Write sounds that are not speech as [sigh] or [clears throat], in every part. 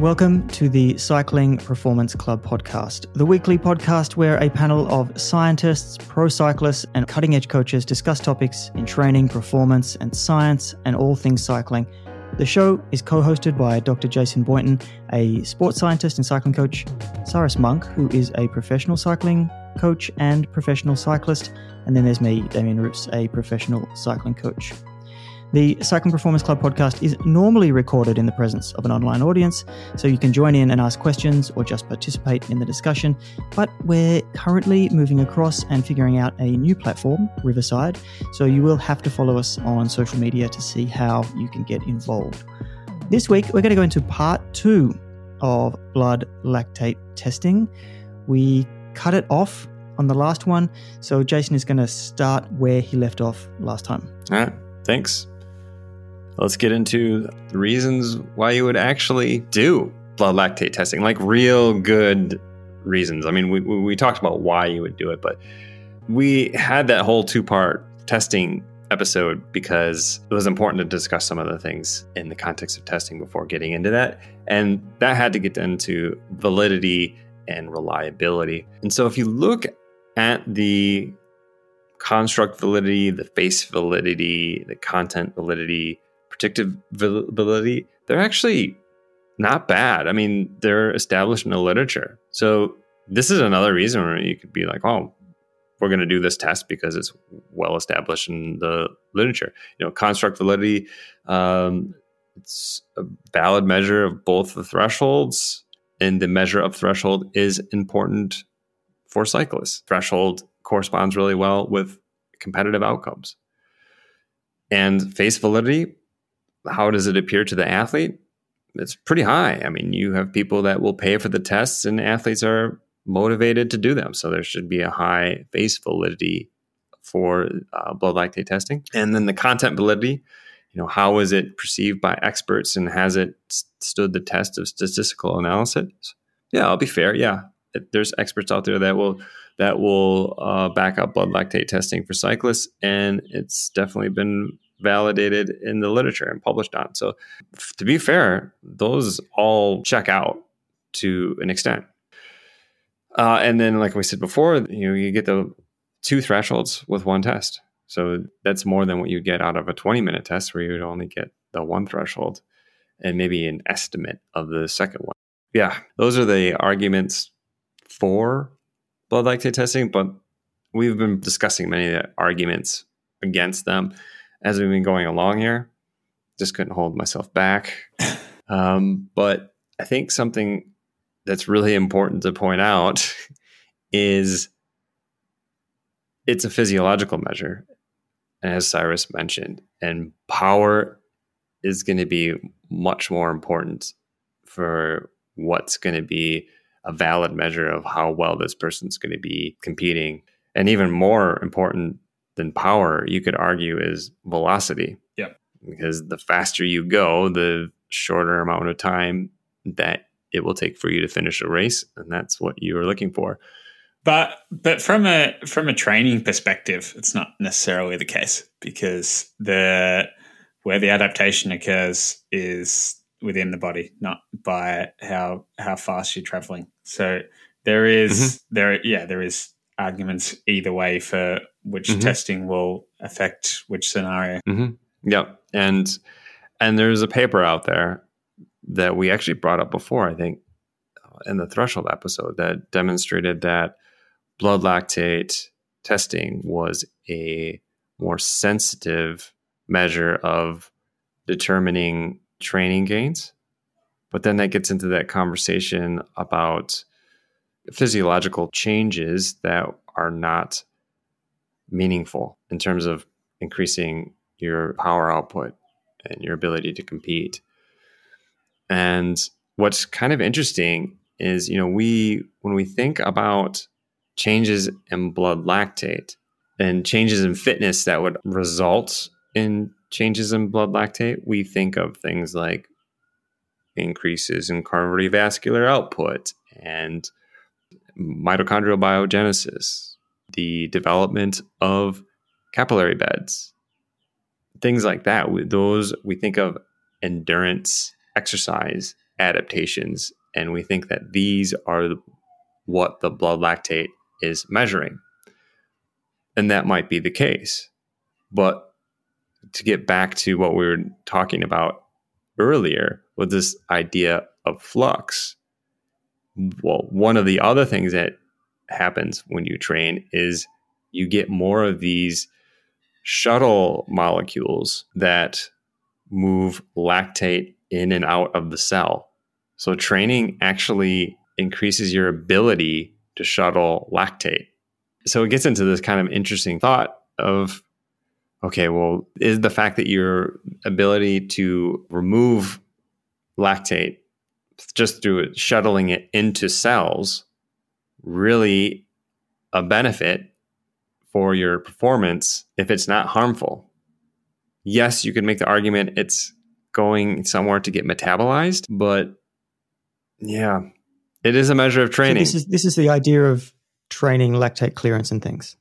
Welcome to the Cycling Performance Club podcast, the weekly podcast where a panel of scientists, pro cyclists, and cutting edge coaches discuss topics in training, performance, and science, and all things cycling. The show is co hosted by Dr. Jason Boynton, a sports scientist and cycling coach, Cyrus Monk, who is a professional cycling coach and professional cyclist, and then there's me, Damien Roos, a professional cycling coach. The Cycling Performance Club podcast is normally recorded in the presence of an online audience, so you can join in and ask questions or just participate in the discussion. But we're currently moving across and figuring out a new platform, Riverside, so you will have to follow us on social media to see how you can get involved. This week, we're going to go into part two of blood lactate testing. We cut it off on the last one, so Jason is going to start where he left off last time. All right, thanks let's get into the reasons why you would actually do blood lactate testing, like real good reasons. I mean, we, we talked about why you would do it, but we had that whole two part testing episode because it was important to discuss some of the things in the context of testing before getting into that. And that had to get into validity and reliability. And so if you look at the construct validity, the face validity, the content validity predictability, they're actually not bad. I mean, they're established in the literature. So this is another reason where you could be like, oh, we're going to do this test because it's well established in the literature. You know, construct validity, um, it's a valid measure of both the thresholds, and the measure of threshold is important for cyclists. Threshold corresponds really well with competitive outcomes. And face validity, how does it appear to the athlete? It's pretty high. I mean, you have people that will pay for the tests, and athletes are motivated to do them. So there should be a high face validity for uh, blood lactate testing. And then the content validity, you know, how is it perceived by experts and has it stood the test of statistical analysis? Yeah, I'll be fair. Yeah, there's experts out there that will that will uh, back up blood lactate testing for cyclists, and it's definitely been validated in the literature and published on. So, to be fair, those all check out to an extent. Uh, and then, like we said before, you know, you get the two thresholds with one test. So that's more than what you get out of a 20 minute test where you'd only get the one threshold and maybe an estimate of the second one. Yeah, those are the arguments for blood lactate testing, but we've been discussing many of the arguments against them as we've been going along here. Just couldn't hold myself back. [laughs] Um, but I think something that's really important to point out [laughs] is it's a physiological measure, as Cyrus mentioned, and power is going to be much more important for what's going to be a valid measure of how well this person's going to be competing. And even more important than power, you could argue, is velocity. Yeah. Because the faster you go, the shorter amount of time that it will take for you to finish a race, and that's what you are looking for. But but from a from a training perspective, it's not necessarily the case because the where the adaptation occurs is within the body, not by how how fast you're traveling. So there is, mm-hmm. there yeah there is arguments either way for which mm-hmm. testing will affect which scenario. Mm-hmm. Yep, and and there's a paper out there that we actually brought up before, I think, in the threshold episode that demonstrated that blood lactate testing was a more sensitive measure of determining training gains. But then that gets into that conversation about physiological changes that are not meaningful in terms of increasing your power output and your ability to compete. And what's kind of interesting is, you know, we when we think about changes in blood lactate and changes in fitness that would result in changes in blood lactate, we think of things like increases in cardiovascular output and mitochondrial biogenesis, the development of capillary beds, things like that. Those we think of endurance exercise adaptations and we think that these are what the blood lactate is measuring. And that might be the case. But to get back to what we were talking about earlier with this idea of flux, well, one of the other things that happens when you train is you get more of these shuttle molecules that move lactate in and out of the cell. So training actually increases your ability to shuttle lactate. So it gets into this kind of interesting thought of okay, well, is the fact that your ability to remove lactate just through shuttling it into cells really a benefit for your performance if it's not harmful? Yes, you could make the argument it's going somewhere to get metabolized, but yeah, it is a measure of training. So this is this is the idea of training lactate clearance and things.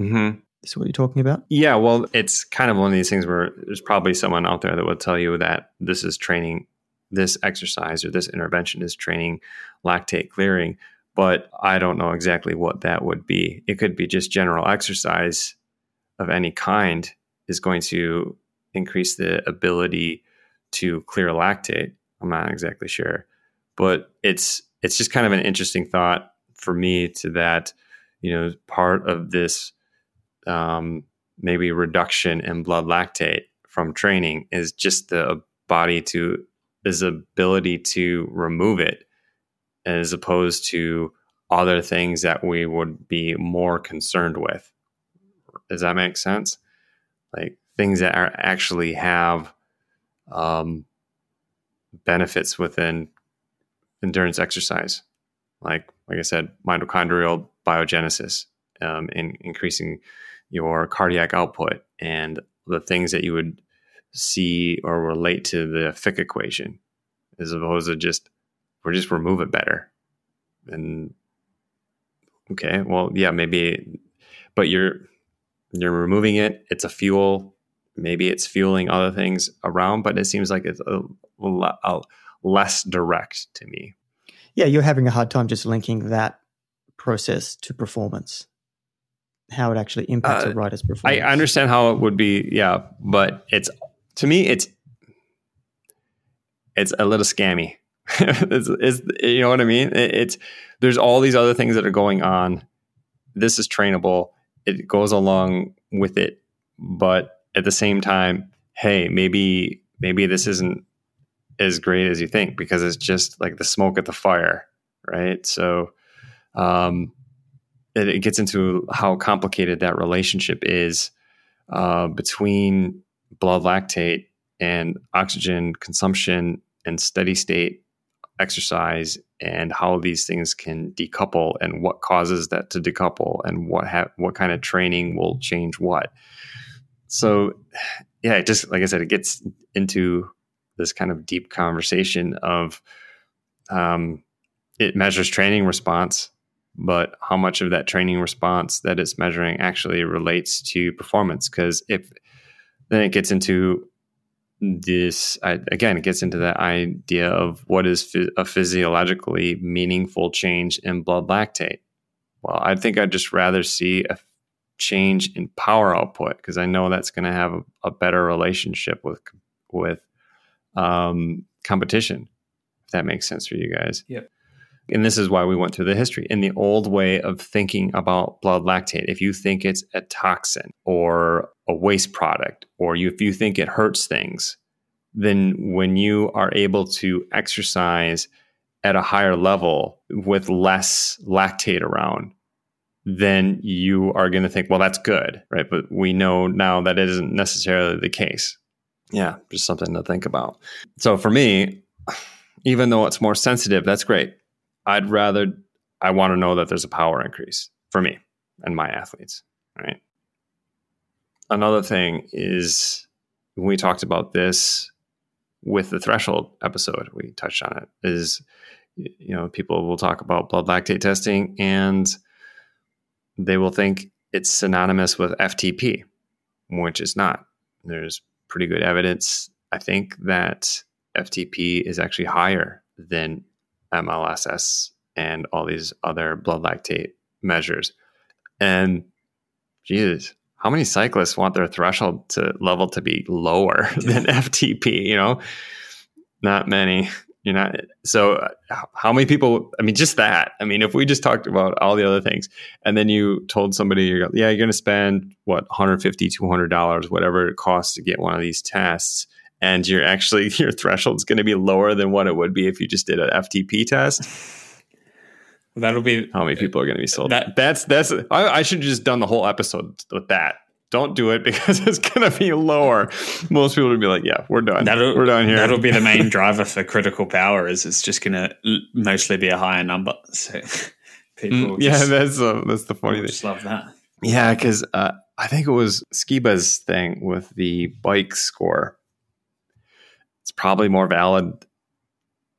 Mm-hmm. This is what you're talking about? Yeah, well, it's kind of one of these things where there's probably someone out there that will tell you that this is training, this exercise or this intervention is training lactate clearing, but I don't know exactly what that would be. It could be just general exercise of any kind is going to increase the ability to clear lactate. I'm not exactly sure but it's it's just kind of an interesting thought for me to that you know part of this um, maybe reduction in blood lactate from training is just the body to his ability to remove it as opposed to other things that we would be more concerned with. Does that make sense? Like things that are actually have um, benefits within endurance exercise, like like I said, mitochondrial biogenesis, um, in increasing your cardiac output, and the things that you would see or relate to the Fick equation, as opposed to just we're just remove it better. And okay, well, yeah, maybe, but you're you're removing it. It's a fuel. Maybe it's fueling other things around, but it seems like it's a, a less direct to me. Yeah, you're having a hard time just linking that process to performance, how it actually impacts uh, a writer's performance. I understand how it would be, yeah, but it's to me, it's it's a little scammy. [laughs] it's, it's, you know what I mean? It, it's there's all these other things that are going on. This is trainable. It goes along with it, but at the same time, hey, maybe maybe this isn't as great as you think because it's just like the smoke at the fire, right? So um, it, it gets into how complicated that relationship is uh, between blood lactate and oxygen consumption and steady state exercise and how these things can decouple and what causes that to decouple and what ha- what kind of training will change what. So yeah, it just like I said, it gets into this kind of deep conversation of um, it measures training response, but how much of that training response that it's measuring actually relates to performance? Because if then it gets into this I, again, it gets into that idea of what is a physiologically meaningful change in blood lactate. Well, I think I'd just rather see a change in power output because I know that's going to have a, a, better relationship with with um, competition, if that makes sense for you guys. Yep. And this is why we went through the history. In the old way of thinking about blood lactate, if you think it's a toxin or a waste product, or you, if you think it hurts things, then when you are able to exercise at a higher level with less lactate around, then you are going to think, well, that's good, right? But we know now that isn't necessarily the case yeah, just something to think about. So for me, even though it's more sensitive, that's great. I'd rather I want to know that there's a power increase for me and my athletes, right? Another thing is when we talked about this with the threshold episode, we touched on it, is you know, people will talk about blood lactate testing and they will think it's synonymous with FTP, which is not. There's pretty good evidence, I think, that FTP is actually higher than MLSS and all these other blood lactate measures. And Jesus, how many cyclists want their threshold to level to be lower [laughs] than FTP? You know, not many. You're not. So, uh, how many people? I mean, just that. I mean, if we just talked about all the other things, and then you told somebody, you're, yeah, you're going to spend what 150 200 dollars, whatever it costs to get one of these tests, and you're actually [laughs] your threshold's going to be lower than what it would be if you just did an FTP test. [laughs] That'll be how many people are going to be sold. That, that's that's. I, I should have just done the whole episode with that don't do it [laughs] because it's going to be lower. Most people would be like, "Yeah, we're done. That'll, we're done here." That'll be the main [laughs] driver for critical power. Is it's just going to mostly be a higher number. So [laughs] people, mm, yeah, that's uh, that's the funny thing. Just love that. Yeah, because uh, I think it was Skiba's thing with the bike score. It's probably more valid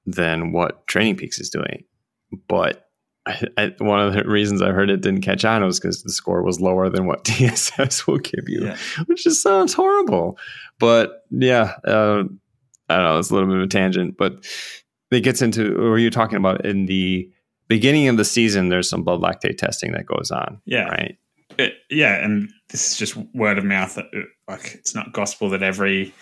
than what Training Peaks is doing, but I, I, one of the reasons I heard it didn't catch on was because the score was lower than what [laughs] TSS will give you, yeah. which just sounds horrible. But yeah, uh, I don't know. It's a little bit of a tangent, but it gets into what you're talking about in the beginning of the season. There's some blood lactate testing that goes on. Yeah. Right. It, yeah, and this is just word of mouth. Like it's not gospel that every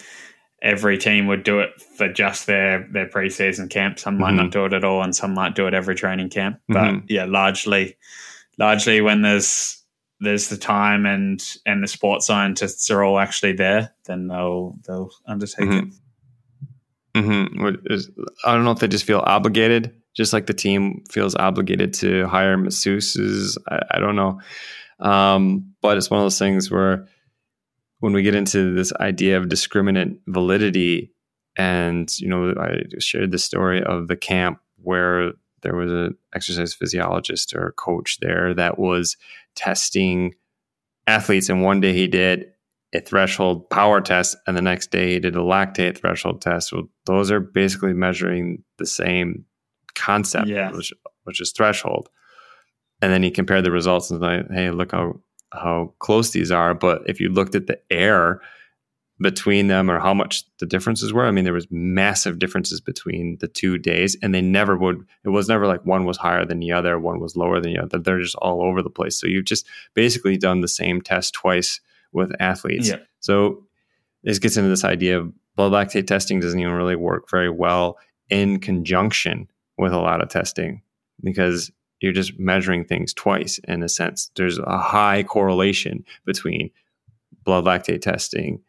every team would do it for just their their preseason camp. Some might mm-hmm. not do it at all, and some might do it every training camp. But mm-hmm. yeah, largely, largely when there's there's the time and and the sports scientists are all actually there, then they'll they'll undertake mm-hmm. it. Mm-hmm. I don't know if they just feel obligated, just like the team feels obligated to hire masseuses. I, I don't know, um, but it's one of those things where when we get into this idea of discriminant validity, and you know, I shared the story of the camp where there was an exercise physiologist or a coach there that was testing athletes, and one day he did a threshold power test, and the next day he did a lactate threshold test. Well, those are basically measuring the same concept, yeah. which, which is threshold. And then he compared the results and like, hey, look how how close these are, but if you looked at the air between them or how much the differences were, I mean, there was massive differences between the two days, and they never would. It was never like one was higher than the other, one was lower than the other. They're just all over the place. So you've just basically done the same test twice with athletes. Yeah. So this gets into this idea of blood lactate testing doesn't even really work very well in conjunction with a lot of testing because you're just measuring things twice in a sense. There's a high correlation between blood lactate testing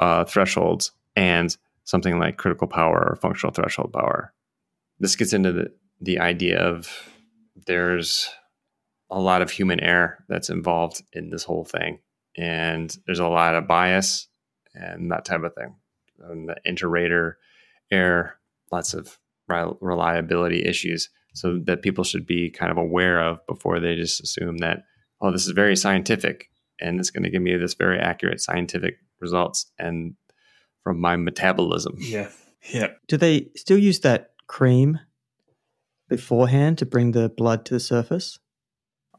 uh, thresholds and something like critical power or functional threshold power. This gets into the, the idea of there's a lot of human error that's involved in this whole thing. And there's a lot of bias and that type of thing. And the inter-rater error, lots of reliability issues so that people should be kind of aware of before they just assume that oh this is very scientific and it's going to give me this very accurate scientific results and from my metabolism. Yeah. Yeah. Do they still use that cream beforehand to bring the blood to the surface?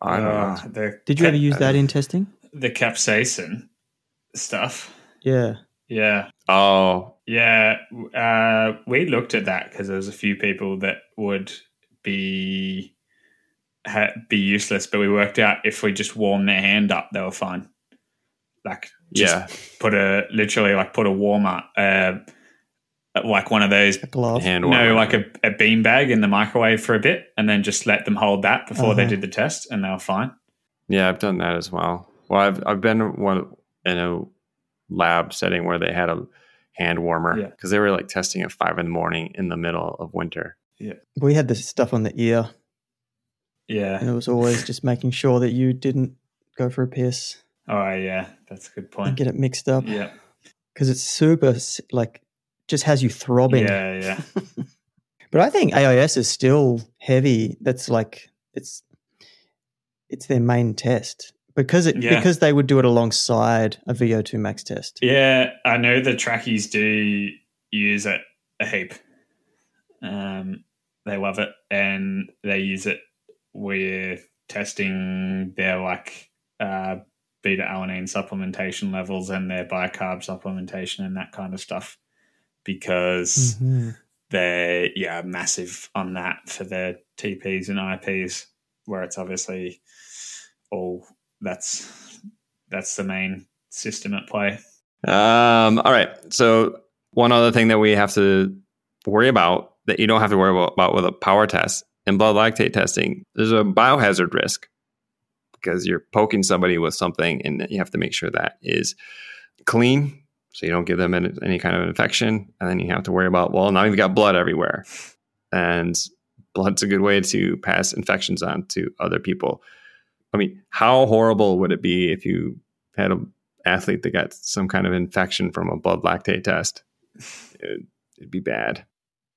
I don't uh, know did you ever use that in testing? the capsaicin stuff. Yeah. Yeah. Oh. Yeah uh, we looked at that because there was a few people that would be ha, be useless. But we worked out if we just warm their hand up, they were fine. Like yeah, put a literally like put a warmer, uh, like one of those glove, hand warmer. no, like a, a bean bag in the microwave for a bit, and then just let them hold that before uh-huh. they did the test, and they were fine. Yeah, I've done that as well. Well, I've I've been one in a lab setting where they had a hand warmer because yeah. they were like testing at five in the morning in the middle of winter. Yeah. We had this stuff on the ear. Yeah. And it was always just making sure that you didn't go for a piss. Oh, yeah. That's a good point. Get it mixed up. Yeah. Because it's super, like, just has you throbbing. Yeah, yeah. [laughs] but I think AIS is still heavy. That's like, it's, it's their main test because it yeah. because they would do it alongside a VO2 max test. Yeah, I know the trackies do use it a heap. Um, they love it and they use it with testing their like uh, beta alanine supplementation levels and their bicarb supplementation and that kind of stuff. because Mhm. they're yeah massive on that for their TPs and IPs, where it's obviously all that's that's the main system at play. Um, all right. So one other thing that we have to worry about that you don't have to worry about, with a power test in blood lactate testing, there's a biohazard risk because you're poking somebody with something and you have to make sure that is clean so you don't give them any, kind of infection. And then you have to worry about, well, now you've got blood everywhere. And blood's a good way to pass infections on to other people. I mean, how horrible would it be if you had an athlete that got some kind of infection from a blood lactate test? It, it'd be bad.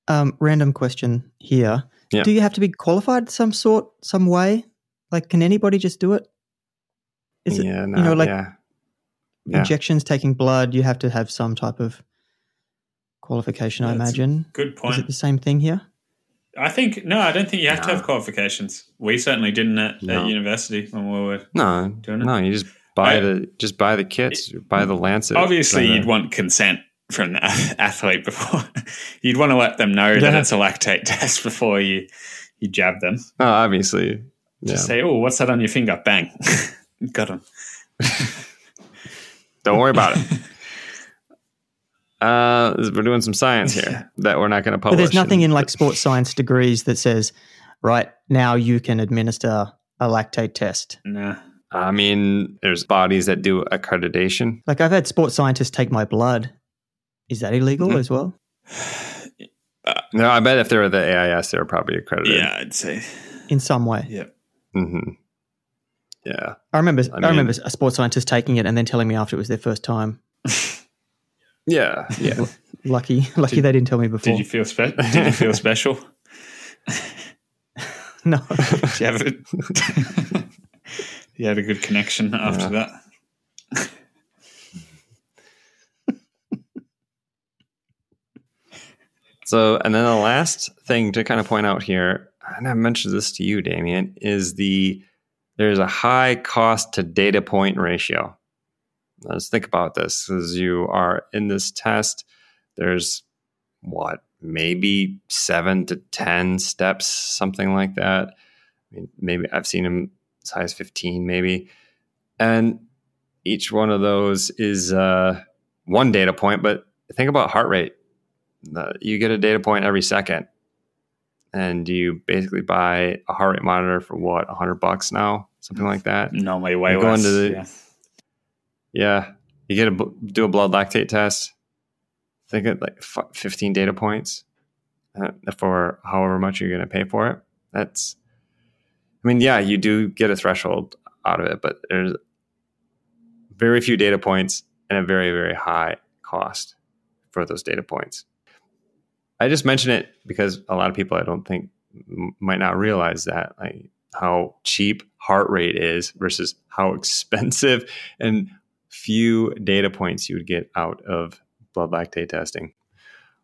Um, random question here. Yeah. Do you have to be qualified some sort, some way? Like, can anybody just do it? Is it yeah, no, you know, like yeah. yeah. injections, taking blood? You have to have some type of qualification, I imagine. Good point. Is it the same thing here? I think no, I don't think you have to have qualifications. We certainly didn't at, No. at university when we were. No, Doing it? no, you just buy I- the just buy the kits, buy the lancet. Obviously, you'd want consent from the [laughs] athlete before. [laughs] you'd want to let them know that it's a lactate [laughs] test before you you jab them. Oh, obviously. Yeah. Just say, "Oh, what's that on your finger?" Bang, got him. Don't worry about it. Uh, we're doing some science here that we're not going to publish. But there's nothing and- in like sports science degrees that says, right now you can administer a lactate test. Nah. I mean, there's bodies that do accreditation. Like I've had sports scientists take my blood. Is that illegal Mhm. as well? [sighs] No, I bet if they were the AIS, they were probably accredited. Yeah, I'd say. In some way. Yeah. hmm Yeah. I remember I, I remember a sports scientist taking it and then telling me after it was their first time. [laughs] Yeah. Yeah. Lucky lucky Did- they didn't tell me before. Did you feel spe- Did you feel special? [laughs] [laughs] no. Did you have a, you had a good connection after Yeah. that. So, and then the last thing to kind of point out here, and I mentioned this to you, Damien, is the there's a high cost to data point ratio. Let's think about this as you are in this test. There's what maybe seven to ten steps, something like that. I mean, maybe I've seen them as fifteen, maybe, and each one of those is uh, one data point. But think about heart rate the, you get a data point every second and you basically buy a heart rate monitor for what 100 bucks now? Something like that? Normally, way You go into the- yeah. yeah. You get a do a blood lactate test. Think of like 15 data points uh, for however much you're going to pay for it. That's i mean yeah you do get a threshold out of it but there's very few data points and a very very high cost for those data points I just mention it because a lot of people I don't think might not realize that like how cheap heart rate is versus how [laughs] expensive and few data points you would get out of blood lactate testing.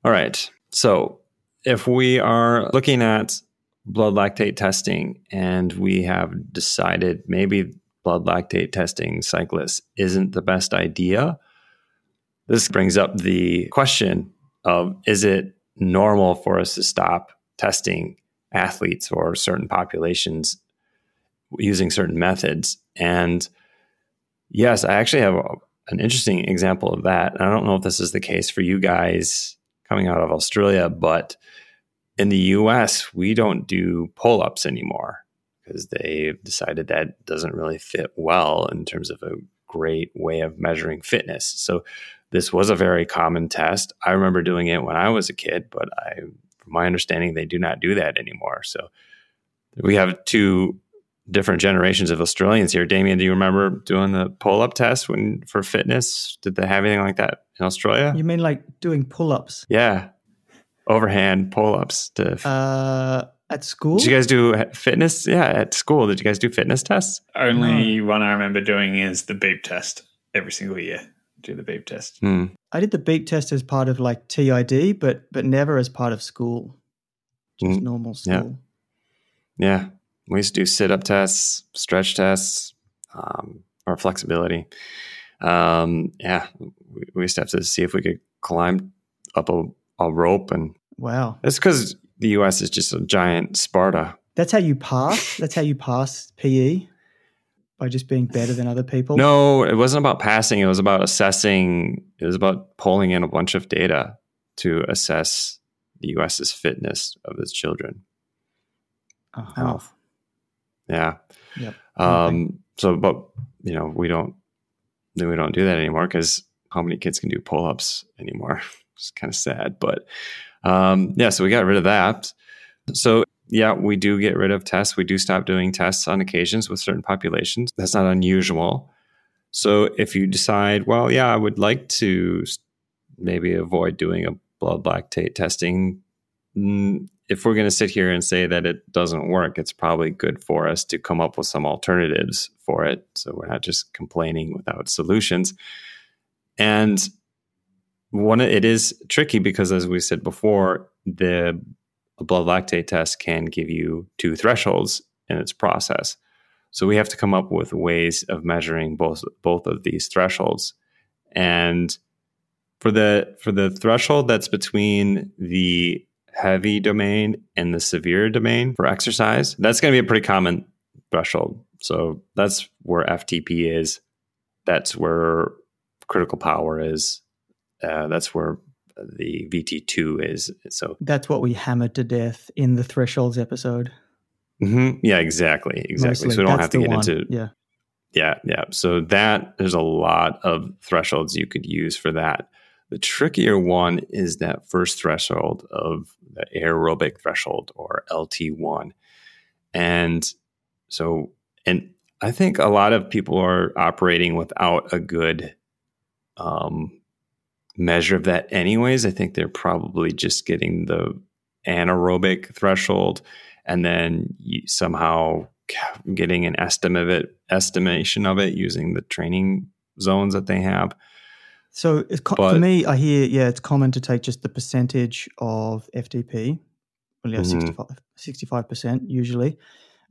All right. So, if we are looking at blood lactate testing and we have decided maybe blood lactate testing cyclists isn't the best idea, this brings up the question of is it normal for us to stop testing athletes or certain populations using certain methods. And yes, I actually have a, an interesting example of that. I don't know if this is the case for you guys coming out of Australia, but in the US, we don't do pull ups anymore because they've decided that doesn't really fit well in terms of a great way of measuring fitness. So this was a very common test. I remember doing it when I was a kid, but I, from my understanding, they do not do that anymore. So we have two different generations of Australians here. Damien, do you remember doing the pull up test when for fitness? Did they have anything like that in Australia? You mean like doing pull ups yeah, overhand pull ups. To uh, at school? did you guys do fitness? Yeah, at school. Did you guys do fitness tests? Only one I remember doing is the beep test every single year. Do the beep test. Hmm. I did the beep test as part of like TID, but but never as part of school. Just Mm, normal yeah. school. Yeah, we used to do sit up tests, stretch tests, um, or flexibility. Um, yeah, we, we used to have to see if we could climb up a a rope, and Wow. it's because the U.S. is just a giant Sparta. That's how you pass. That's how you pass PE by just being better than other people. No, it wasn't about passing. It was about assessing. It was about pulling in a bunch of data to assess the U.S.'s fitness of its children. Uh-huh. health. Yeah. Yep. Um, so, but you know, we don't, we don't do that anymore because how many kids can do pull-ups anymore? [laughs] It's kind of sad, but um, yeah. So we got rid of that. So yeah, we do get rid of tests. We do stop doing tests on occasions with certain populations. That's not unusual. So if you decide, well, yeah, I would like to maybe avoid doing a blood lactate testing. mm, If we're going to sit here and say that it doesn't work, it's probably good for us to come up with some alternatives for it. So we're not just complaining without solutions. And one, it is tricky because, as we said before, the a blood lactate test can give you two thresholds in its process. So we have to come up with ways of measuring both both of these thresholds. And for the for the threshold that's between the heavy domain and the severe domain for exercise, that's going to be a pretty common threshold. So that's where FTP is. That's where critical power is. Uh, that's where the VT2 is. So That's what we hammered to death in the thresholds episode. Mhm. yeah, exactly, exactly. Mostly. So we don't That's have to get one. into Yeah. Yeah, yeah. So that there's a lot of thresholds you could use for that. The trickier one is that first threshold of the aerobic threshold or LT1. And so and I think a lot of people are operating without a good um, measure of that anyways. I think they're probably just getting the anaerobic threshold and then you somehow getting an estimate of it, estimation of it using the training zones that they have. So it's co- for me, I hear, yeah, it's common to take just the percentage of FTP, well, yeah, Mhm. 65, percent usually.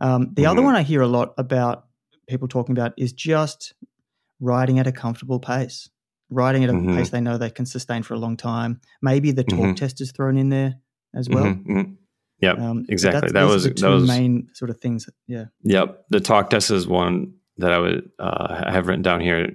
Um, the other Mhm. one I hear a lot about people talking about is just riding at a comfortable pace, riding at a Mhm. pace they know they can sustain for a long time. Maybe the talk Mhm. test is thrown in there as well. Mhm, mhm. Yep, Um, exactly. that's- That was- the that was- main sort of things. yeah. Yep. The talk test is one that I would uh, have written down here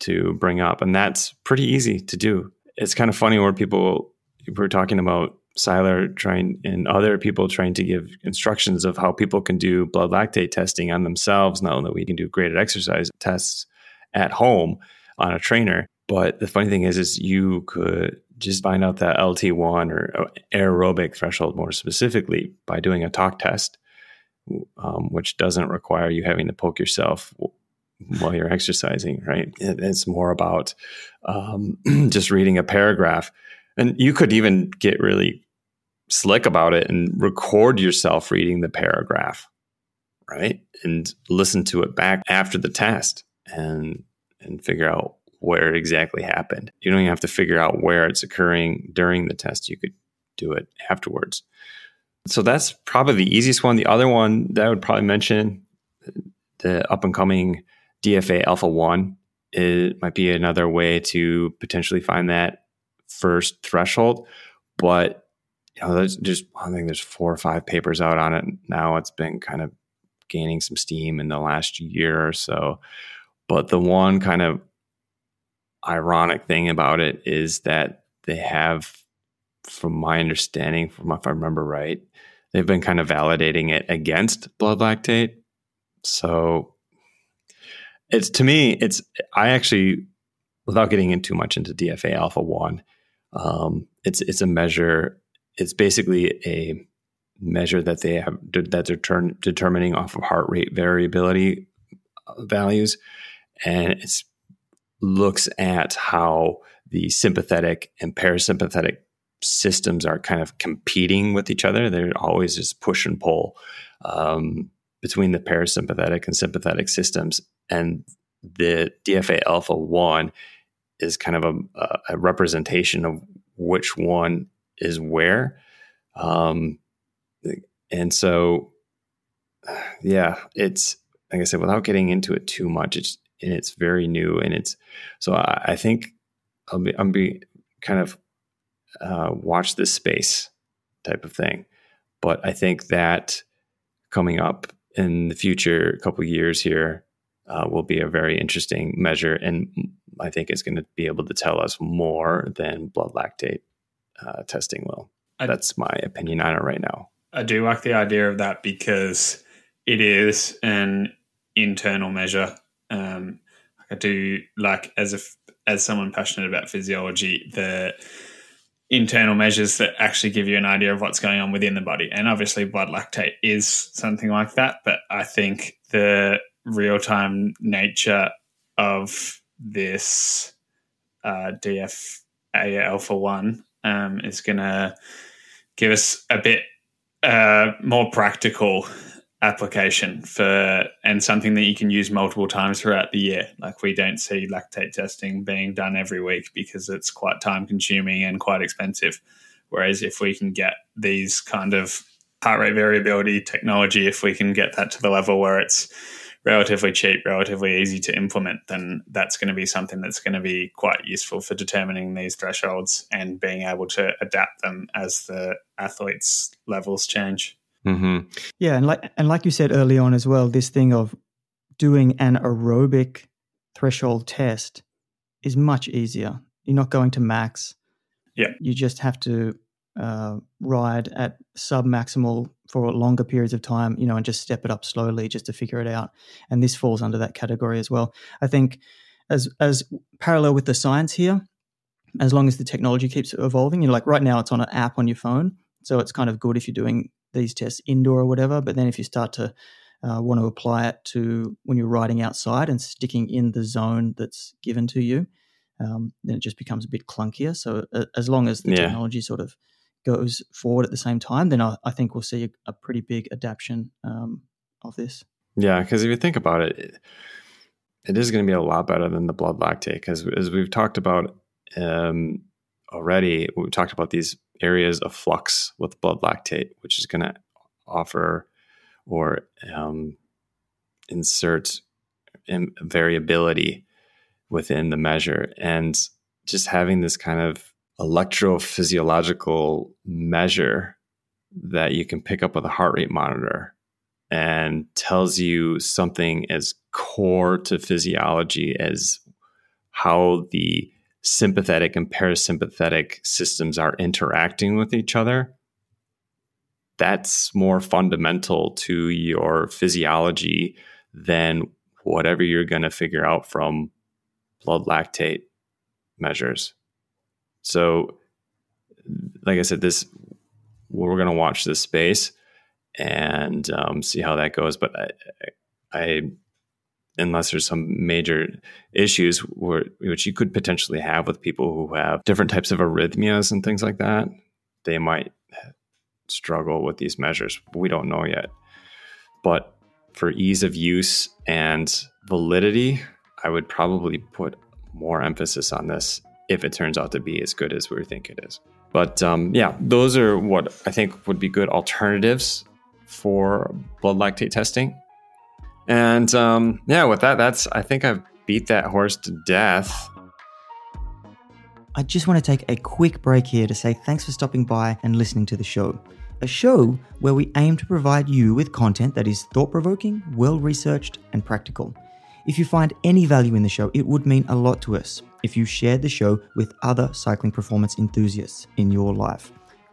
to bring up, and that's pretty easy to do. It's kind of funny where people we're talking about Seiler trying and other people trying to give instructions of how people can do blood lactate testing on themselves. Now that we can do graded exercise tests at home on a trainer, but the funny thing is, is you could just find out that LT1 or aerobic threshold more specifically by doing a talk test um, which doesn't require you having to poke yourself while you're exercising, right? It- it's more about um, [clears throat] just reading a paragraph. And you could even get really slick about it and record yourself reading the paragraph, right? And listen to it back after the test and and figure out where it exactly happened. You don't even have to figure out where it's occurring during the test. You could do it afterwards. So that's probably the easiest one. The other one that I would probably mention, the up and coming DFA Alpha 1, it might be another way to potentially find that first threshold. But you know, there's just I think there's four or five papers out on it now. It's been kind of gaining some steam in the last year or so. But the one kind of ironic thing about it is that they have, from my understanding, from if I remember right, they've been kind of validating it against blood lactate. So it's to me, it's I actually, without getting in too much into DFA alpha one, um, it's it's a measure. It's basically a measure that they have that they're turn, determining off of heart rate variability uh, values, and it's looks at how the sympathetic and parasympathetic systems are kind of competing with each other. They're always just push and pull um, between the parasympathetic and sympathetic systems. And the DFA alpha 1 is kind of a, a representation of which one is where. Um, and so, [sighs] yeah, it's like I said, without getting into it too much, it's and it's very new and it's so I, I think I'll be I'm be kind of uh, watch this space type of thing. But I think that coming up in the future, a couple years here, uh, will be a very interesting measure, and I think it's going to be able to tell us more than blood lactate uh, testing will. I, That's my opinion on it right now. I do like the idea of that because it is an internal measure. Um, I do like as if as someone passionate about physiology, the internal measures that actually give you an idea of what's going on within the body. And obviously, blood lactate is something like that. But I think the real time nature of this uh, DFA alpha 1 um, is going to give us a bit uh, more practical application for and something that you can use multiple times throughout the year. Like we don't see lactate testing being done every week because it's quite time consuming and quite expensive. Whereas if we can get these kind of heart rate variability technology, if we can get that to the level where it's relatively cheap, relatively easy to implement, then that's going to be something that's going to be quite useful for determining these thresholds and being able to adapt them as the athletes' levels change. Mm-hmm. Yeah, and like and like you said early on as well, this thing of doing an aerobic threshold test is much easier. You're not going to max. Yeah, you just have to uh, ride at sub maximal for longer periods of time, you know, and just step it up slowly just to figure it out. And this falls under that category as well. I think as as parallel with the science here, as long as the technology keeps evolving, you know, like right now it's on an app on your phone, so it's kind of good if you're doing these tests indoor or whatever. But then if you start to uh, want to apply it to when you're riding outside and sticking in the zone that's given to you, um, then it just becomes a bit clunkier. So uh, as long as the yeah. technology sort of goes forward at the same time, then I, I think we'll see a, a pretty big adaptation um, of this. Yeah, because if you think about it, it, it is going to be a lot better than the blood lactate. Because as we've talked about um, already, we talked about these areas of flux with blood lactate, which is going to offer or um, insert variability within the measure. And just having this kind of electrophysiological measure that you can pick up with a heart rate monitor and tells you something as core to physiology as how the sympathetic and parasympathetic systems are interacting with each other, that's more fundamental to your physiology than whatever you're going to figure out from blood lactate measures. So, like I said, this we're going to watch this space and um, see how that goes. But I, I unless there's some major issues where, which you could potentially have with people who have different types of arrhythmias and things like that they might struggle with these measures. We don't know yet. But for ease of use and validity i would probably put more emphasis on this if it turns out to be as good as we think it is. But um, yeah those are what i think would be good alternatives for blood lactate testing and um, yeah, with that, that's I think I've beat that horse to death. I just want to take a quick break here to say thanks for stopping by and listening to the show. A show where we aim to provide you with content that is thought provoking, well researched, and practical. If you find any value in the show, it would mean a lot to us if you shared the show with other cycling performance enthusiasts in your life.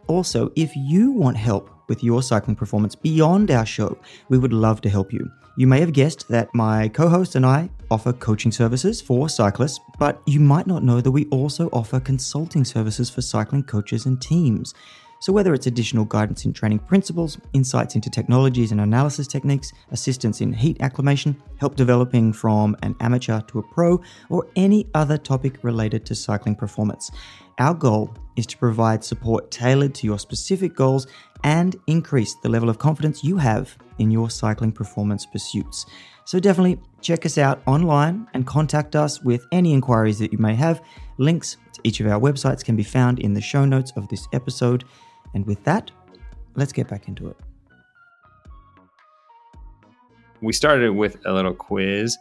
Also, if you want help with your cycling performance beyond our show, we would love to help you. You may have guessed that my co host and I offer coaching services for cyclists, but you might not know that we also offer consulting services for cycling coaches and teams. So, whether it's additional guidance in training principles, insights into technologies and analysis techniques, assistance in heat acclimation, help developing from an amateur to a pro, or any other topic related to cycling performance, our goal is to provide support tailored to your specific goals and increase the level of confidence you have in your cycling performance pursuits. So definitely check us out online and contact us with any inquiries that you may have. Links to each of our websites can be found in the show notes of this episode. And with that, let's get back into it. We started with a little quiz,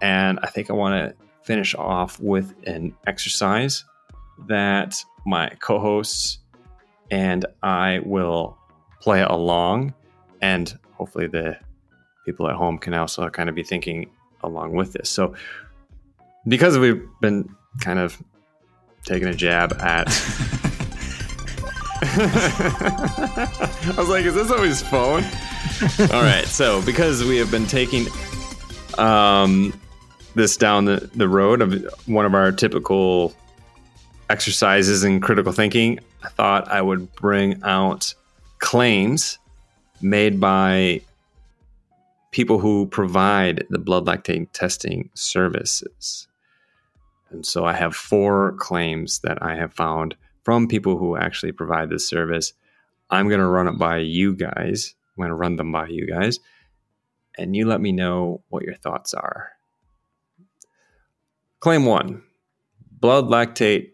and I think I want to finish off with an exercise that my co hosts and I will play along. And hopefully, the people at home can also kind of be thinking along with this. So, because we've been kind of taking a jab at. [laughs] [laughs] I was like, is this always phone? All right. So, because we have been taking um, this down the, the road of one of our typical exercises in critical thinking, I thought I would bring out claims made by people who provide the blood lactate testing services. And so I have four claims that I have found from people who actually provide this service. I'm going to run it by you guys. I'm going to run them by you guys. And you let me know what your thoughts are. Claim one blood lactate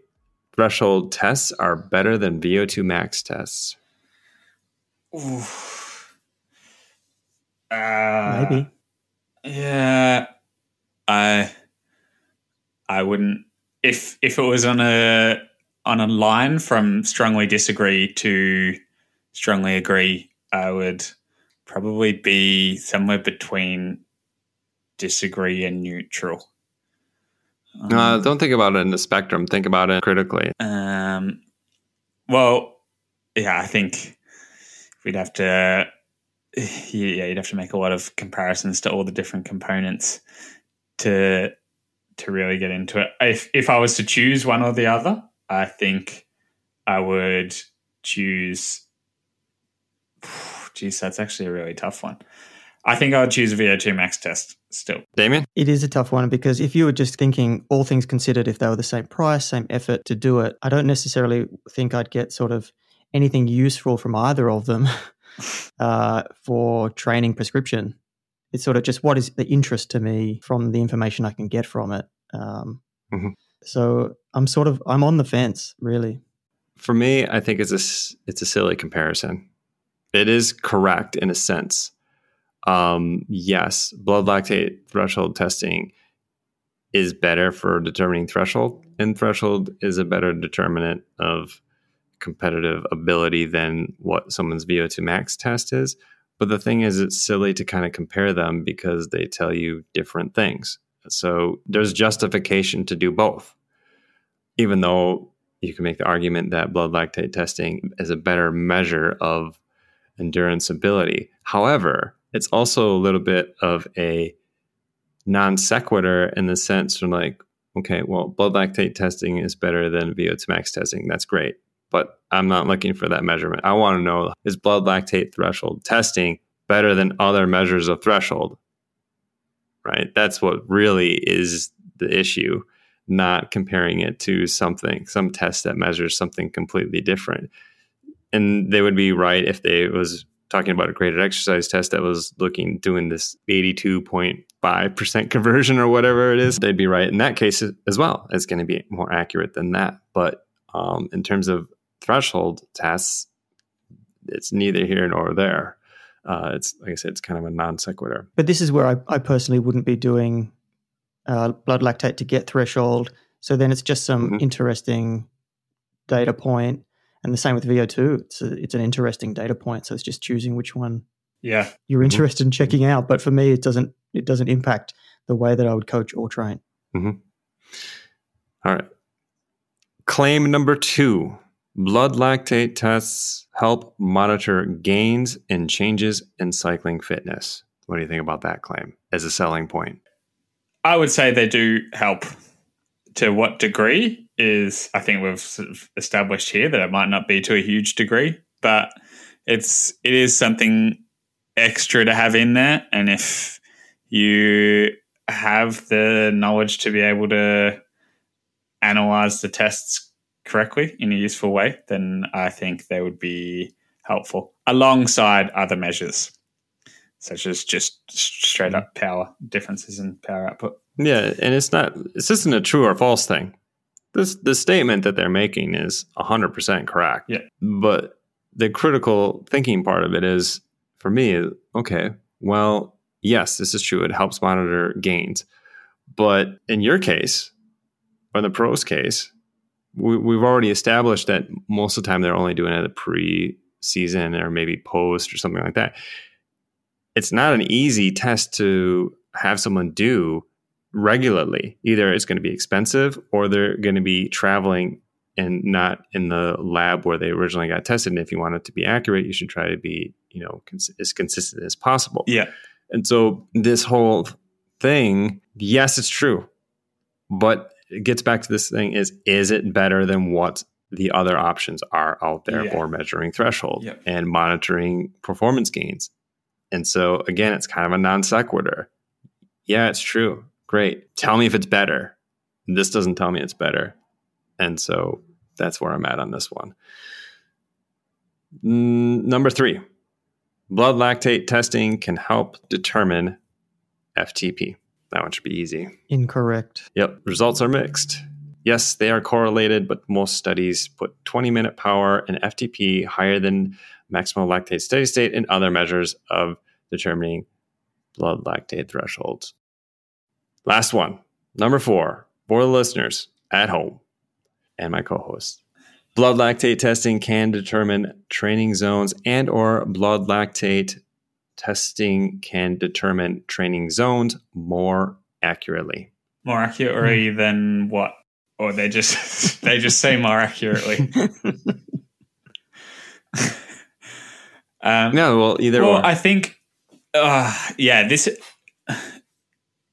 threshold tests are better than VO2 max tests. Ooh. Uh, Maybe. Yeah, I I wouldn't if if it was on a on a line from strongly disagree to strongly agree. I would probably be somewhere between disagree and neutral. Um, Uh, don't think about it in the spectrum. Think about it critically. um, well, yeah, I think we'd have to, yeah, you'd have to make a lot of comparisons to all the different components to to really get into it. If if I was to choose one or the other, I think I would choose. [sighs] Geez, that's actually a really tough one. I think I would choose a VO2 max test still. Damien? It is a tough one because if you were just thinking all things considered, if they were the same price, same effort to do it, I don't necessarily think I'd get sort of anything useful from either of them [laughs] uh, for training prescription. It's sort of just what is the interest to me from the information I can get from it. Um, Mhm. So I'm sort of I'm on the fence, really. For me, I think it's a s- it's a silly comparison. It is correct in a sense. Um, yes, blood lactate threshold testing is better for determining threshold, and threshold is a better determinant of competitive ability than what someone's VO2 max test is. But the thing is, it's silly to kind of compare them because they tell you different things. So there's justification to do both, even though you can make the argument that blood lactate testing is a better measure of endurance ability. However, it's also a little bit of a non sequitur in the sense from like, okay, well, blood lactate testing is better than VO2 max testing. That's great. But I'm not looking for that measurement. I want to know is blood lactate threshold testing better than other measures of threshold? Right? That's what really is the issue, not comparing it to something, some test that measures something completely different. And they would be right if they was talking about a graded exercise test that was looking doing this 82.5% conversion or whatever it is they'd be right in that case as well. It's going to be more accurate than that. But um, in terms of threshold tests it's neither here nor there. Uh, it's like i said it's kind of a non sequitur. But this is where I, I personally wouldn't be doing uh, blood lactate to get threshold. So then it's just some Mhm. interesting data point, and the same with VO2. It's a, it's an interesting data point. So it's just choosing which one Yeah. you're Mhm. interested in checking out. But for me, it doesn't it doesn't impact the way that I would coach or train. all right claim number two blood lactate tests help monitor gains and changes in cycling fitness what do you think about that claim as a selling point I would say they do help. To what degree is I think we've sort of established here that it might not be to a huge degree, but it's it is something extra to have in there. And if you have the knowledge to be able to analyze the tests correctly in a useful way, then I think they would be helpful alongside other measures such as just straight up power differences in power output. Yeah, and it's not. This isn't a true or false thing. This the statement that they're making is hundred percent correct. Yeah. But the critical thinking part of it is, for me, okay. Well, yes, this is true. It helps monitor gains, but in your case, or in the pros case, we, we've already established that most of the time they're only doing it at the pre-season or maybe post or something like that. It's not an easy test to have someone do regularly. Either it's going to be expensive or they're going to be traveling and not in the lab where they originally got tested. And if you want it to be accurate, you should try to be, you know, cons- as consistent as possible. Yeah. And so this whole thing, yes, it's true, but it gets back to this thing: is is it better than what the other options are out there Yeah. for measuring threshold and monitoring performance gains? And so again, it's kind of a non sequitur. Yeah, it's true. Great. Tell me if it's better. This doesn't tell me it's better. And so that's where I'm at on this one. Number three, blood lactate testing can help determine FTP. That one should be easy. Incorrect. Yep, results are mixed. Yes, they are correlated, but most studies put 20 minute power and FTP higher than maximal lactate steady state and other measures of determining blood lactate thresholds. Last one, number four, for the listeners at home and my co-host. Blood lactate testing can determine training zones and or blood lactate testing can determine training zones more accurately. More accurately than what? Or they just [laughs] they just say more accurately. [laughs] um, No, well, either well, or. I think, uh, yeah, this.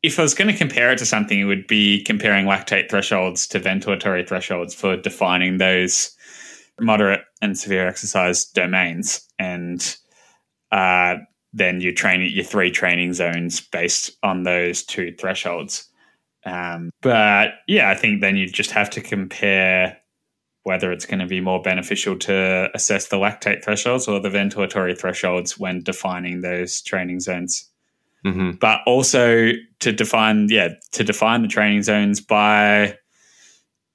If I was going to compare it to something, it would be comparing lactate thresholds to ventilatory thresholds for defining those moderate and severe exercise domains, and uh, then you train your three training zones based on those two thresholds. Um, but yeah, I think then you just have to compare whether it's going to be more beneficial to assess the lactate thresholds or the ventilatory thresholds when defining those training zones. Hmm But also to define, yeah, to define the training zones by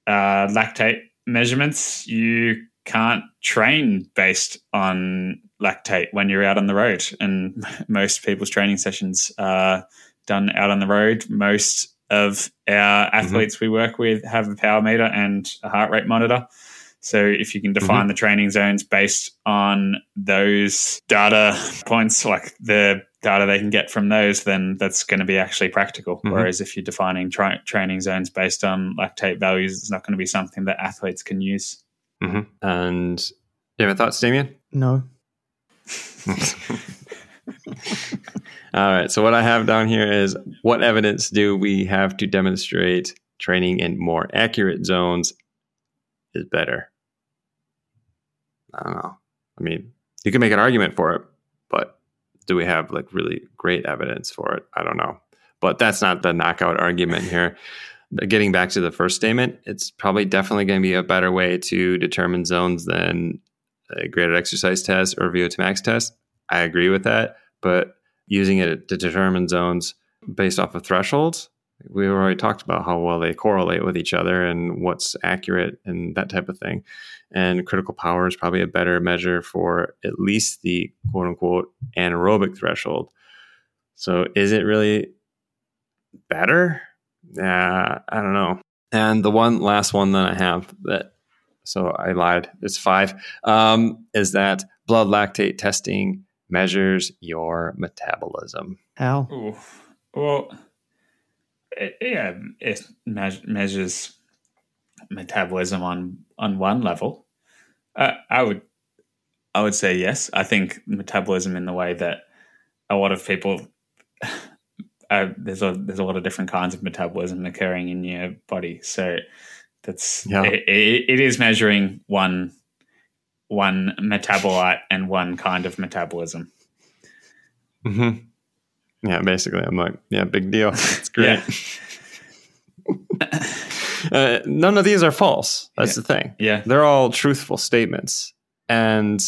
uh, lactate measurements, you can't train based on lactate when you're out on the road. And [laughs] most people's training sessions are done out on the road. Most of our athletes we work with have a power meter and a heart rate monitor. So if you can define the training zones based on those data [laughs] points, like the data they can get from those, then that's going to be actually practical. Mhm. Whereas if you're defining tra- training zones based on lactate values, it's not going to be something that athletes can use. hmm And you have any thoughts, Damien? No. [laughs] All right. So what I have down here is what evidence do we have to demonstrate training in more accurate zones is better? I don't know. I mean, you can make an argument for it, but do we have like really great evidence for it? I don't know. But that's not the knockout argument here. Getting back to the first statement, it's probably definitely going to be a better way to determine zones than a graded exercise test or VO2 max test. I agree with that, but using it to determine zones based off of thresholds, we already talked about how well they correlate with each other and what's accurate and that type of thing. And critical power is probably a better measure for at least the quote unquote anaerobic threshold. So is it really better? Uh, I don't know. And the one last one that I have that, so I lied, it's five, um, is that blood lactate testing measures your metabolism. How? Ooh. Well, it, yeah, it me- measures metabolism on on one level. Uh, I would I would say yes. I think metabolism in the way that a lot of people [laughs] uh, there's a there's a lot of different kinds of metabolism occurring in your body. So that's Yeah. it, it, it is measuring one one metabolite and one kind of metabolism. hmm Yeah, basically, I'm like, yeah, big deal. [laughs] It's great. [laughs] uh, none of these are false. That's Yeah. the thing. Yeah. They're all truthful statements. And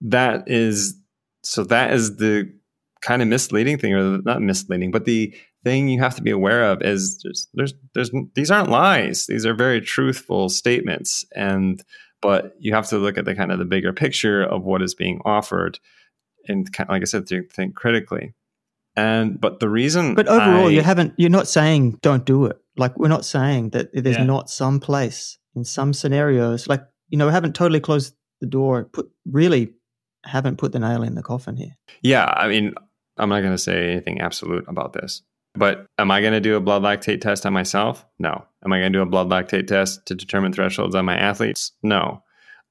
that is so that is the kind of misleading thing, or not misleading, but the thing you have to be aware of is there's there's, there's these aren't lies. These are very truthful statements. And but you have to look at the kind of the bigger picture of what is being offered and kind of, like I said, think critically. And but the reason But overall, I- you haven't. You're not saying don't do it. Like we're not saying that there's Yeah. not some place in some scenarios, like you know, haven't totally closed the door. Put really haven't put the nail in the coffin here. Yeah, I mean, I'm not going to say anything absolute about this, but am I going to do a blood lactate test on myself? No. Am I going to do a blood lactate test to determine thresholds on my athletes? No.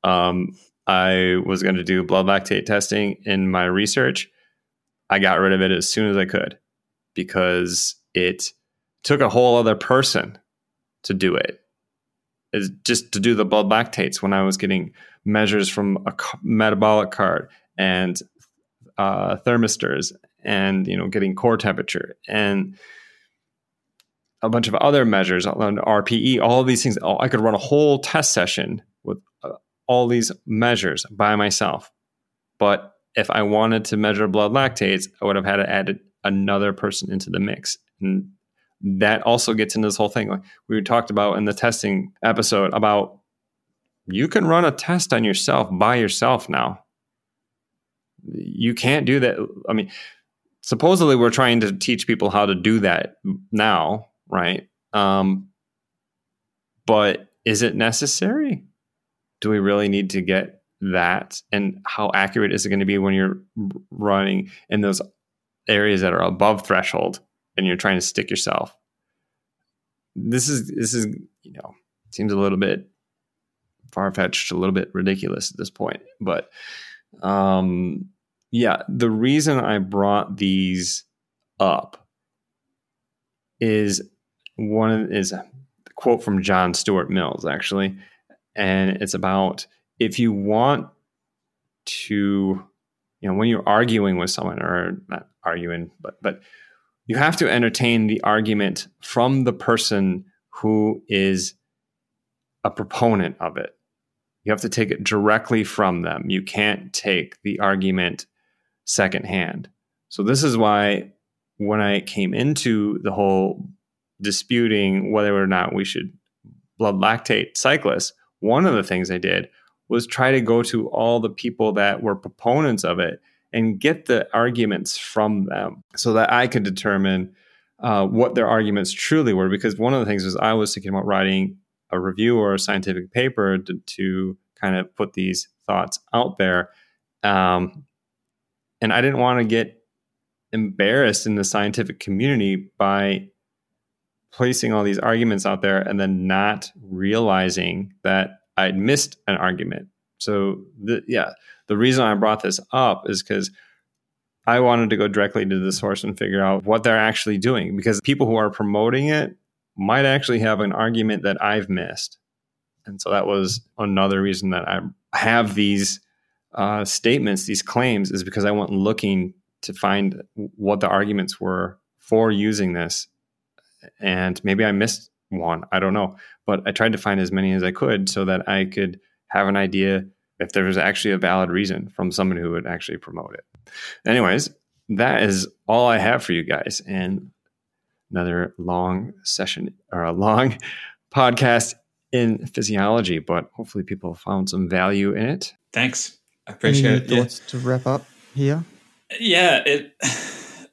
Um, I was going to do blood lactate testing in my research. I got rid of it as soon as I could because it took a whole other person to do it. It's just to do the blood lactates when I was getting measures from a metabolic cart and uh, thermistors and you know getting core temperature and a bunch of other measures on RPE, all these things. I could run a whole test session with uh, all these measures by myself. But if I wanted to measure blood lactates, I would have had to add another person into the mix. And that also gets into this whole thing like we talked about in the testing episode about you can run a test on yourself by yourself now. You can't do that. I mean, supposedly we're trying to teach people how to do that now, right? Um, but is it necessary? Do we really need to get that? And how accurate is it going to be when you're running in those areas that are above threshold and you're trying to stick yourself? This is this is you know seems a little bit far fetched, a little bit ridiculous at this point, but um, yeah, the reason I brought these up is one is a quote from John Stuart Mills actually, and it's about if you want to, you know, when you're arguing with someone or not arguing, but but you have to entertain the argument from the person who is a proponent of it. You have to take it directly from them. You can't take the argument secondhand. So this is why when I came into the whole disputing whether or not we should blood lactate cyclists, one of the things I did was try to go to all the people that were proponents of it and get the arguments from them so that I could determine uh, what their arguments truly were. Because one of the things was I was thinking about writing a review or a scientific paper to, to kind of put these thoughts out there. Um, and I didn't want to get embarrassed in the scientific community by placing all these arguments out there and then not realizing that I'd missed an argument. So, the, yeah, the reason I brought this up is because I wanted to go directly to the source and figure out what they're actually doing because people who are promoting it might actually have an argument that I've missed. And so that was another reason that I have these uh, statements, these claims, is because I went looking to find what the arguments were for using this. And maybe I missed one. I don't know. But I tried to find as many as I could so that I could have an idea if there was actually a valid reason from someone who would actually promote it. Anyways, that is all I have for you guys. And another long session or a long [laughs] podcast in physiology, but hopefully people found some value in it. Thanks. I appreciate Any it. Thoughts yeah. to wrap up here? Yeah, it [sighs]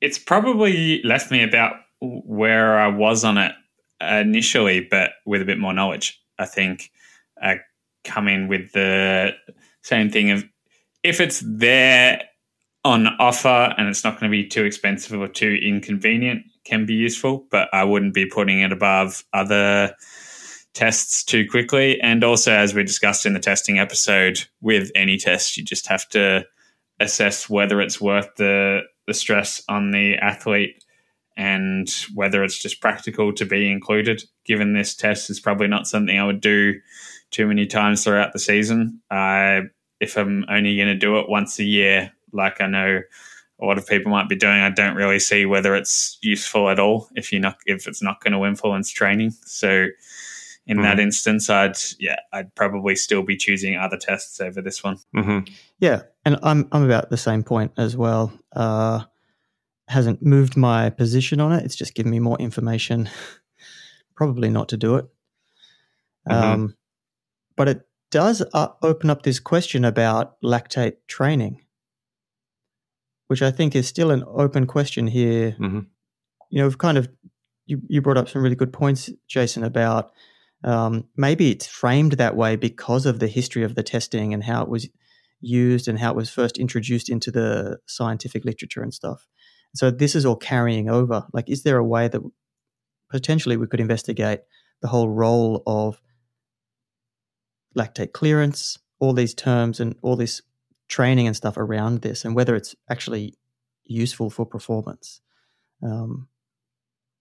it's probably left me about where I was on it initially, but with a bit more knowledge. I think I come in with the same thing of if it's there on offer and it's not going to be too expensive or too inconvenient, can be useful, but I wouldn't be putting it above other tests too quickly. And also, as we discussed in the testing episode, with any test, you just have to assess whether it's worth the, the stress on the athlete and whether it's just practical to be included. Given this test is probably not something I would do too many times throughout the season. Uh, if I'm only going to do it once a year, like I know a lot of people might be doing, I don't really see whether it's useful at all if you're not if it's not going to influence training. So in mm-hmm. that instance, I'd yeah, I'd probably still be choosing other tests over this one. Mm-hmm. Yeah, and I'm I'm about the same point as well. Uh, hasn't moved my position on it. It's just given me more information. [laughs] probably not to do it. Mm-hmm. Um, but it does uh, open up this question about lactate training, which I think is still an open question here. Mm-hmm. You know, we've kind of you, you brought up some really good points, Jason, about Um, maybe it's framed that way because of the history of the testing and how it was used and how it was first introduced into the scientific literature and stuff. So this is all carrying over. Like, is there a way that potentially we could investigate the whole role of lactate clearance, all these terms and all this training and stuff around this, and whether it's actually useful for performance? Um,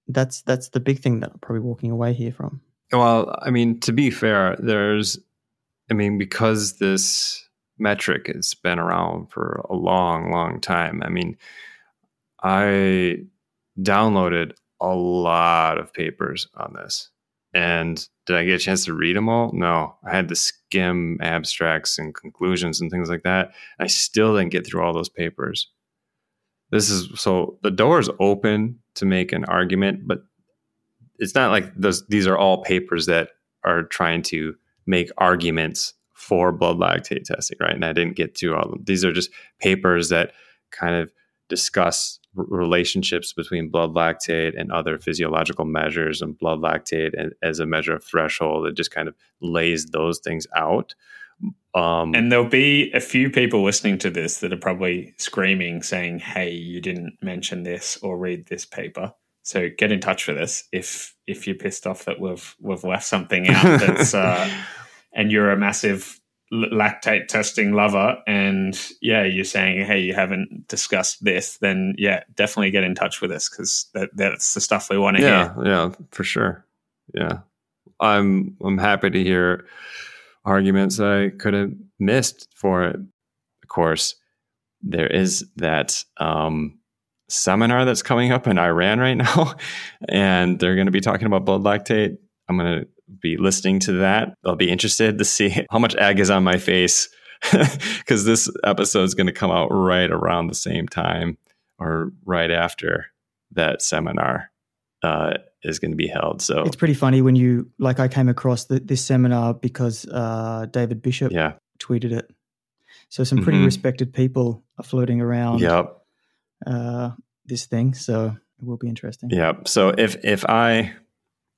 that's that's the big thing that I'm probably walking away here from. Well, I mean, to be fair, there's, I mean, because this metric has been around for a long, long time. I mean, I downloaded a lot of papers on this. And did I get a chance to read them all? No. I had to skim abstracts and conclusions and things like that. I still didn't get through all those papers. This is so the door is open to make an argument, but it's not like those these are all papers that are trying to make arguments for blood lactate testing, right? And I didn't get to all of them. These are just papers that kind of discuss relationships between blood lactate and other physiological measures and blood lactate and, as a measure of threshold. It just kind of lays those things out. Um, and there'll be a few people listening to this that are probably screaming, saying, "Hey, you didn't mention this or read this paper." So get in touch with us if if you're pissed off that we've we've left something out that's [laughs] uh, and you're a massive lactate testing lover and yeah you're saying hey you haven't discussed this then yeah definitely get in touch with us because that, that's the stuff we want to hear. yeah, hear yeah for sure. Yeah. I'm i'm happy to hear arguments i could have missed for it. Of course there is that um, seminar that's coming up in iran right [laughs] now and they're going to be talking about blood lactate. I'm going to be listening to that. I'll be interested to see [laughs] how much egg is on my face [laughs] because this episode is going to come out right around the same time or right after that seminar uh, is going to be held. So it's pretty funny when you like I came across the, this seminar because uh, David Bishop yeah. tweeted it. So some pretty mm-hmm. respected people are floating around. Yep. Uh, this thing, so it will be interesting. Yep. So if if I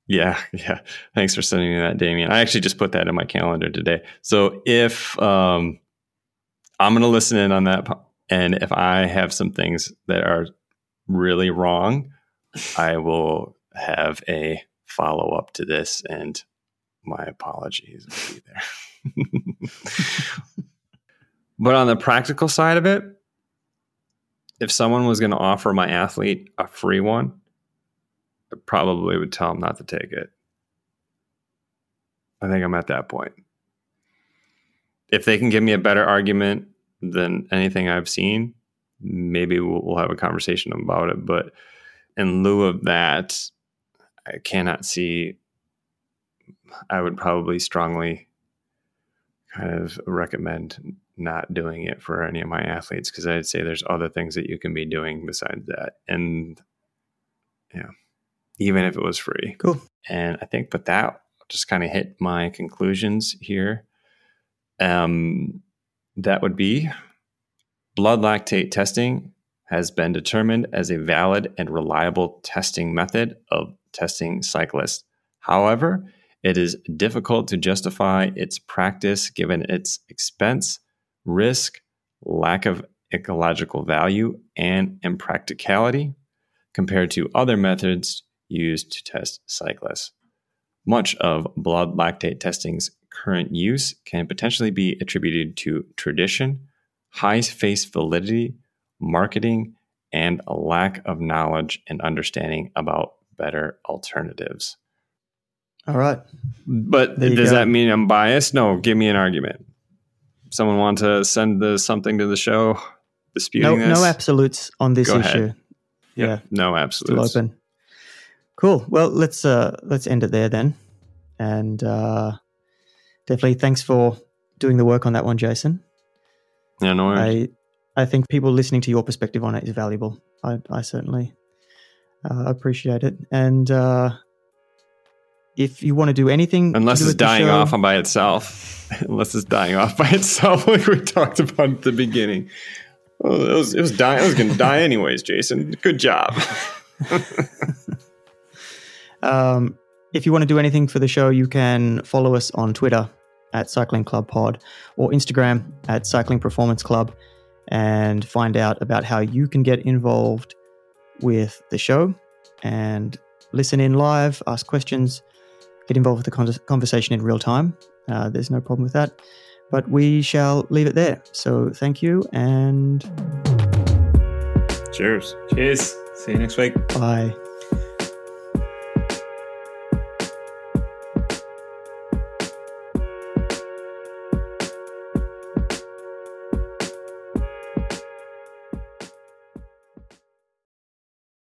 yeah, [laughs] yeah. Thanks for sending me that, Damien. I actually just put that in my calendar today. So if um, I'm going to listen in on that, and if I have some things that are really wrong, I will have a follow up to this, and my apologies will be there. [laughs] but on the practical side of it, if someone was going to offer my athlete a free one, probably would tell them not to take it. I think I'm at that point. If they can give me a better argument than anything I've seen, maybe we'll, we'll have a conversation about it. But in lieu of that, I cannot see. I would probably strongly kind of recommend not doing it for any of my athletes because I'd say there's other things that you can be doing besides that. And yeah even if it was free. Cool. And I think with that, just kind of hit my conclusions here. Um, that would be blood lactate testing has been determined as a valid and reliable testing method of testing cyclists. However, it is difficult to justify its practice given its expense, risk, lack of ecological value, and impracticality compared to other methods used to test cyclists. Much of blood lactate testing's current use can potentially be attributed to tradition, high face validity, marketing, and a lack of knowledge and understanding about better alternatives. All right. But does that mean I'm biased? No, give me an argument. Someone want to send the, something to the show disputing no, this? No absolutes on this Go issue. Ahead. Yeah. No absolutes. Still open. Cool. Well, let's uh, let's end it there then, and uh, definitely thanks for doing the work on that one, Jason. Yeah, no worries. I I think people listening to your perspective on it is valuable. I I certainly uh, appreciate it, and uh, if you want to do anything, unless do it's dying off by itself, [laughs] unless it's dying off by itself, [laughs] like we talked about at the beginning. Oh, it was it was dying. It was going to die anyways, Jason. Good job. [laughs] Um, if you want to do anything for the show, you can follow us on Twitter at Cycling Club Pod or Instagram at Cycling Performance Club and find out about how you can get involved with the show and listen in live, ask questions, get involved with the conversation in real time. Uh, there's no problem with that. But we shall leave it there. So thank you and cheers. Cheers. See you next week. Bye.